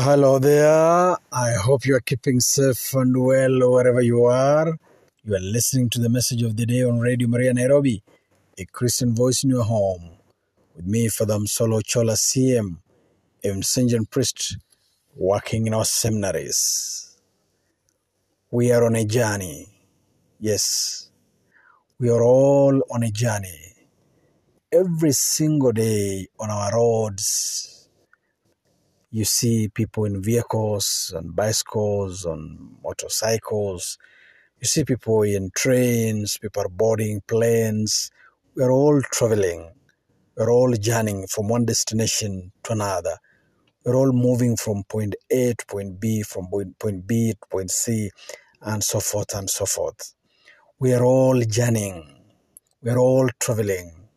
Hello there. I hope you are keeping safe and well wherever you are. You are listening to the message of the day on Radio Maria Nairobi, a Christian voice in your home. With me, Father Solo Chola CM, a Vincentian priest working in our seminaries. We are on a journey. Yes, we are all on a journey. Every single day on our roads, you see people in vehicles, on bicycles, on motorcycles. You see people in trains, people are boarding planes. We're all traveling. We're all journeying from one destination to another. We're all moving from point A to point B, from point, point B to point C, and so forth and so forth. We are all journeying. We're all traveling.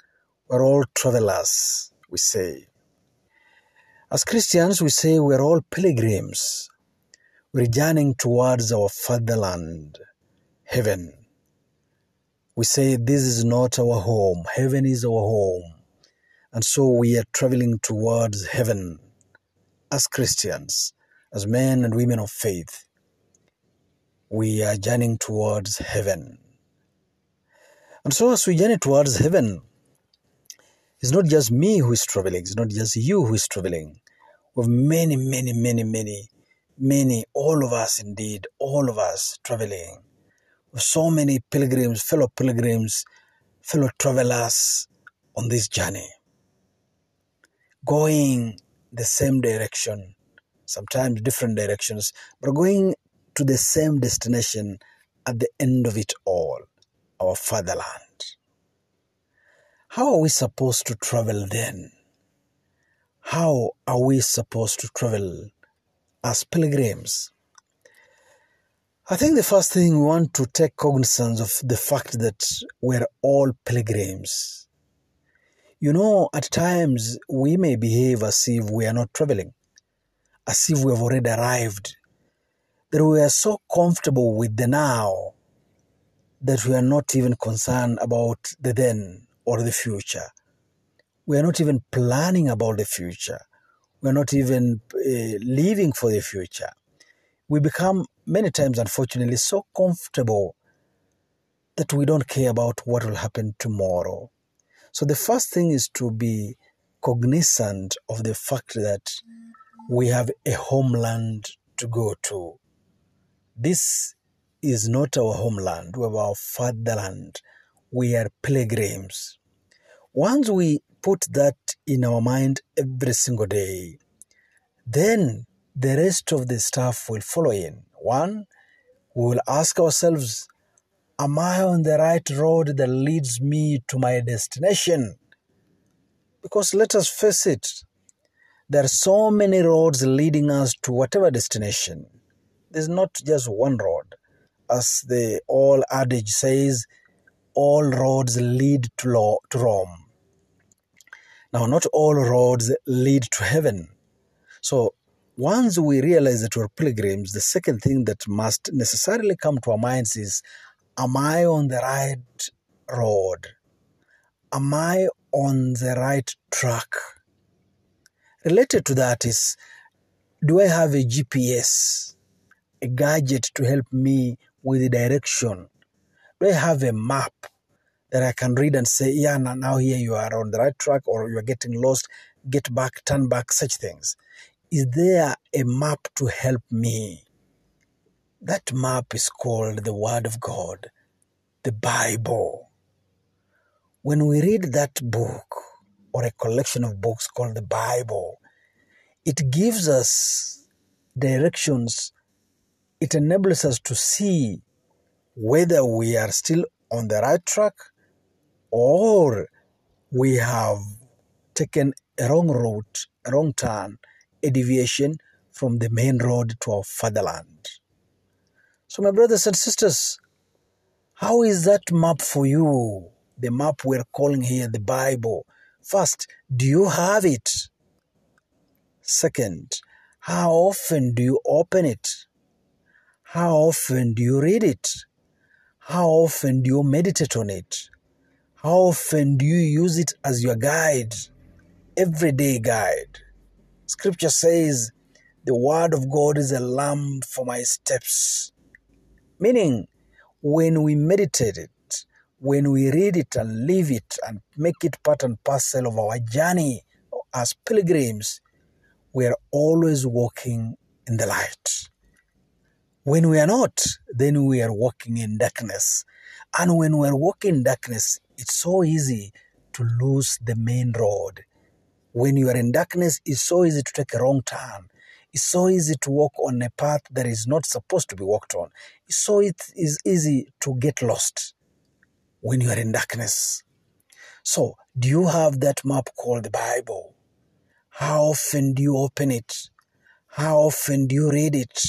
We're all travelers, we say. As Christians, we say we're all pilgrims. We're journeying towards our fatherland, heaven. We say this is not our home, heaven is our home. And so we are traveling towards heaven as Christians, as men and women of faith. We are journeying towards heaven. And so, as we journey towards heaven, it's not just me who is traveling, it's not just you who is traveling. We have many, many, many, many, many, all of us indeed, all of us traveling. With so many pilgrims, fellow pilgrims, fellow travelers on this journey, going the same direction, sometimes different directions, but going to the same destination at the end of it all, our fatherland. How are we supposed to travel then? How are we supposed to travel as pilgrims? I think the first thing we want to take cognizance of the fact that we're all pilgrims. You know, at times we may behave as if we are not traveling, as if we have already arrived, that we are so comfortable with the now that we are not even concerned about the then or the future. We are not even planning about the future. We are not even uh, living for the future. We become, many times, unfortunately, so comfortable that we don't care about what will happen tomorrow. So, the first thing is to be cognizant of the fact that we have a homeland to go to. This is not our homeland, we have our fatherland. We are pilgrims. Once we put that in our mind every single day, then the rest of the stuff will follow in. One, we will ask ourselves, Am I on the right road that leads me to my destination? Because let us face it, there are so many roads leading us to whatever destination. There's not just one road. As the old adage says, all roads lead to, lo- to Rome. Now, not all roads lead to heaven. So, once we realize that we're pilgrims, the second thing that must necessarily come to our minds is Am I on the right road? Am I on the right track? Related to that is Do I have a GPS, a gadget to help me with the direction? Do I have a map that I can read and say, yeah, now here you are on the right track or you are getting lost, get back, turn back, such things? Is there a map to help me? That map is called the Word of God, the Bible. When we read that book or a collection of books called the Bible, it gives us directions, it enables us to see whether we are still on the right track or we have taken a wrong route, a wrong turn, a deviation from the main road to our fatherland. So, my brothers and sisters, how is that map for you? The map we're calling here the Bible. First, do you have it? Second, how often do you open it? How often do you read it? How often do you meditate on it? How often do you use it as your guide? Everyday guide. Scripture says The word of God is a lamp for my steps. Meaning, when we meditate it, when we read it and live it and make it part and parcel of our journey as pilgrims, we are always walking in the light. When we are not, then we are walking in darkness. And when we are walking in darkness, it's so easy to lose the main road. When you are in darkness, it's so easy to take a wrong turn. It's so easy to walk on a path that is not supposed to be walked on. So it is easy to get lost when you are in darkness. So, do you have that map called the Bible? How often do you open it? How often do you read it?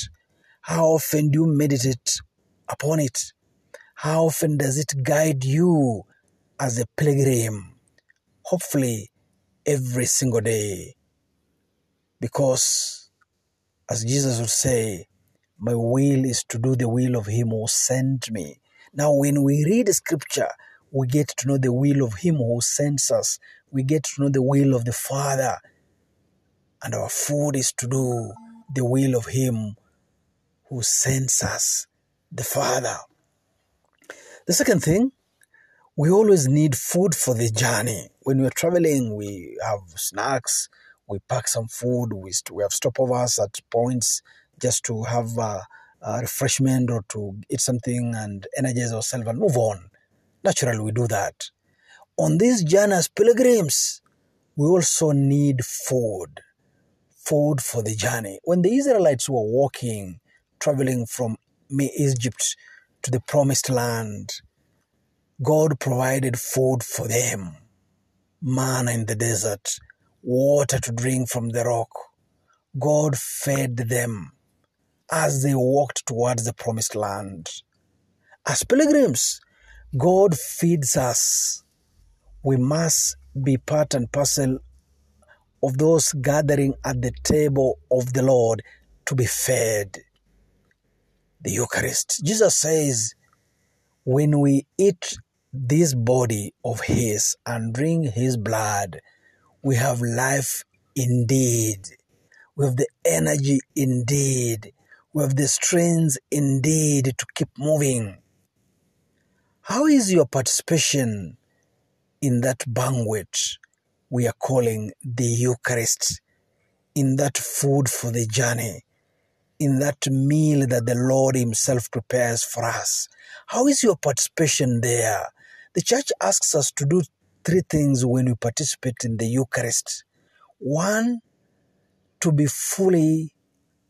How often do you meditate upon it? How often does it guide you as a pilgrim? Hopefully, every single day. Because, as Jesus would say, my will is to do the will of Him who sent me. Now, when we read Scripture, we get to know the will of Him who sends us. We get to know the will of the Father. And our food is to do the will of Him who sends us, the Father. The second thing, we always need food for the journey. When we're traveling, we have snacks, we pack some food, we, st- we have stopovers at points just to have a, a refreshment or to eat something and energize ourselves and move on. Naturally, we do that. On these journey as pilgrims, we also need food. Food for the journey. When the Israelites were walking, traveling from Egypt to the promised land, God provided food for them manna in the desert, water to drink from the rock. God fed them as they walked towards the promised land. As pilgrims, God feeds us. We must be part and parcel of those gathering at the table of the Lord to be fed. The Eucharist. Jesus says, when we eat this body of His and drink His blood, we have life indeed. We have the energy indeed. We have the strength indeed to keep moving. How is your participation in that banquet we are calling the Eucharist, in that food for the journey, in that meal that the Lord Himself prepares for us? How is your participation there? The church asks us to do three things when we participate in the Eucharist. One, to be fully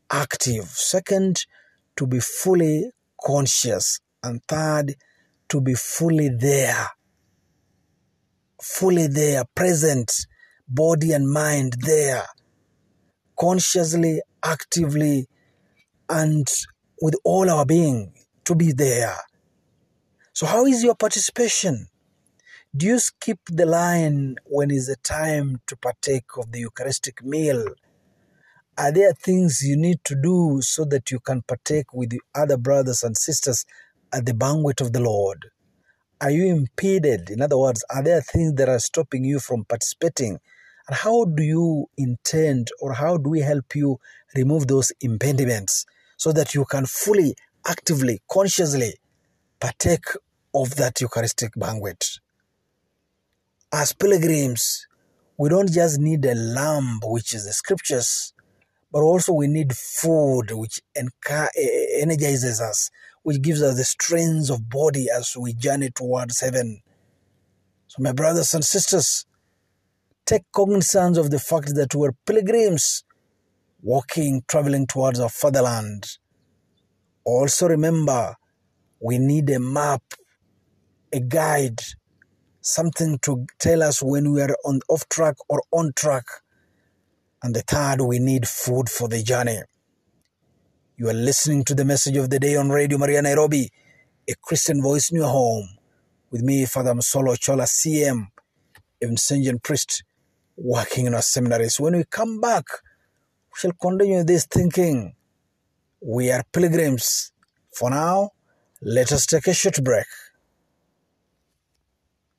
active. Second, to be fully conscious. And third, to be fully there. Fully there, present, body and mind there. Consciously, actively, and with all our being to be there. So, how is your participation? Do you skip the line when is the time to partake of the Eucharistic meal? Are there things you need to do so that you can partake with the other brothers and sisters at the banquet of the Lord? Are you impeded? In other words, are there things that are stopping you from participating? And how do you intend or how do we help you remove those impediments so that you can fully, actively, consciously partake of that Eucharistic banquet? As pilgrims, we don't just need a lamb, which is the scriptures, but also we need food which energizes us, which gives us the strength of body as we journey towards heaven. So, my brothers and sisters, take cognizance of the fact that we're pilgrims walking, traveling towards our fatherland. Also, remember we need a map, a guide, something to tell us when we are on off track or on track. And the third, we need food for the journey. You are listening to the message of the day on Radio Maria Nairobi, a Christian voice in your home. With me, Father Msolo Chola, CM, a Vincentian priest working in our seminaries. When we come back, we shall continue this thinking. We are pilgrims. For now, let us take a short break.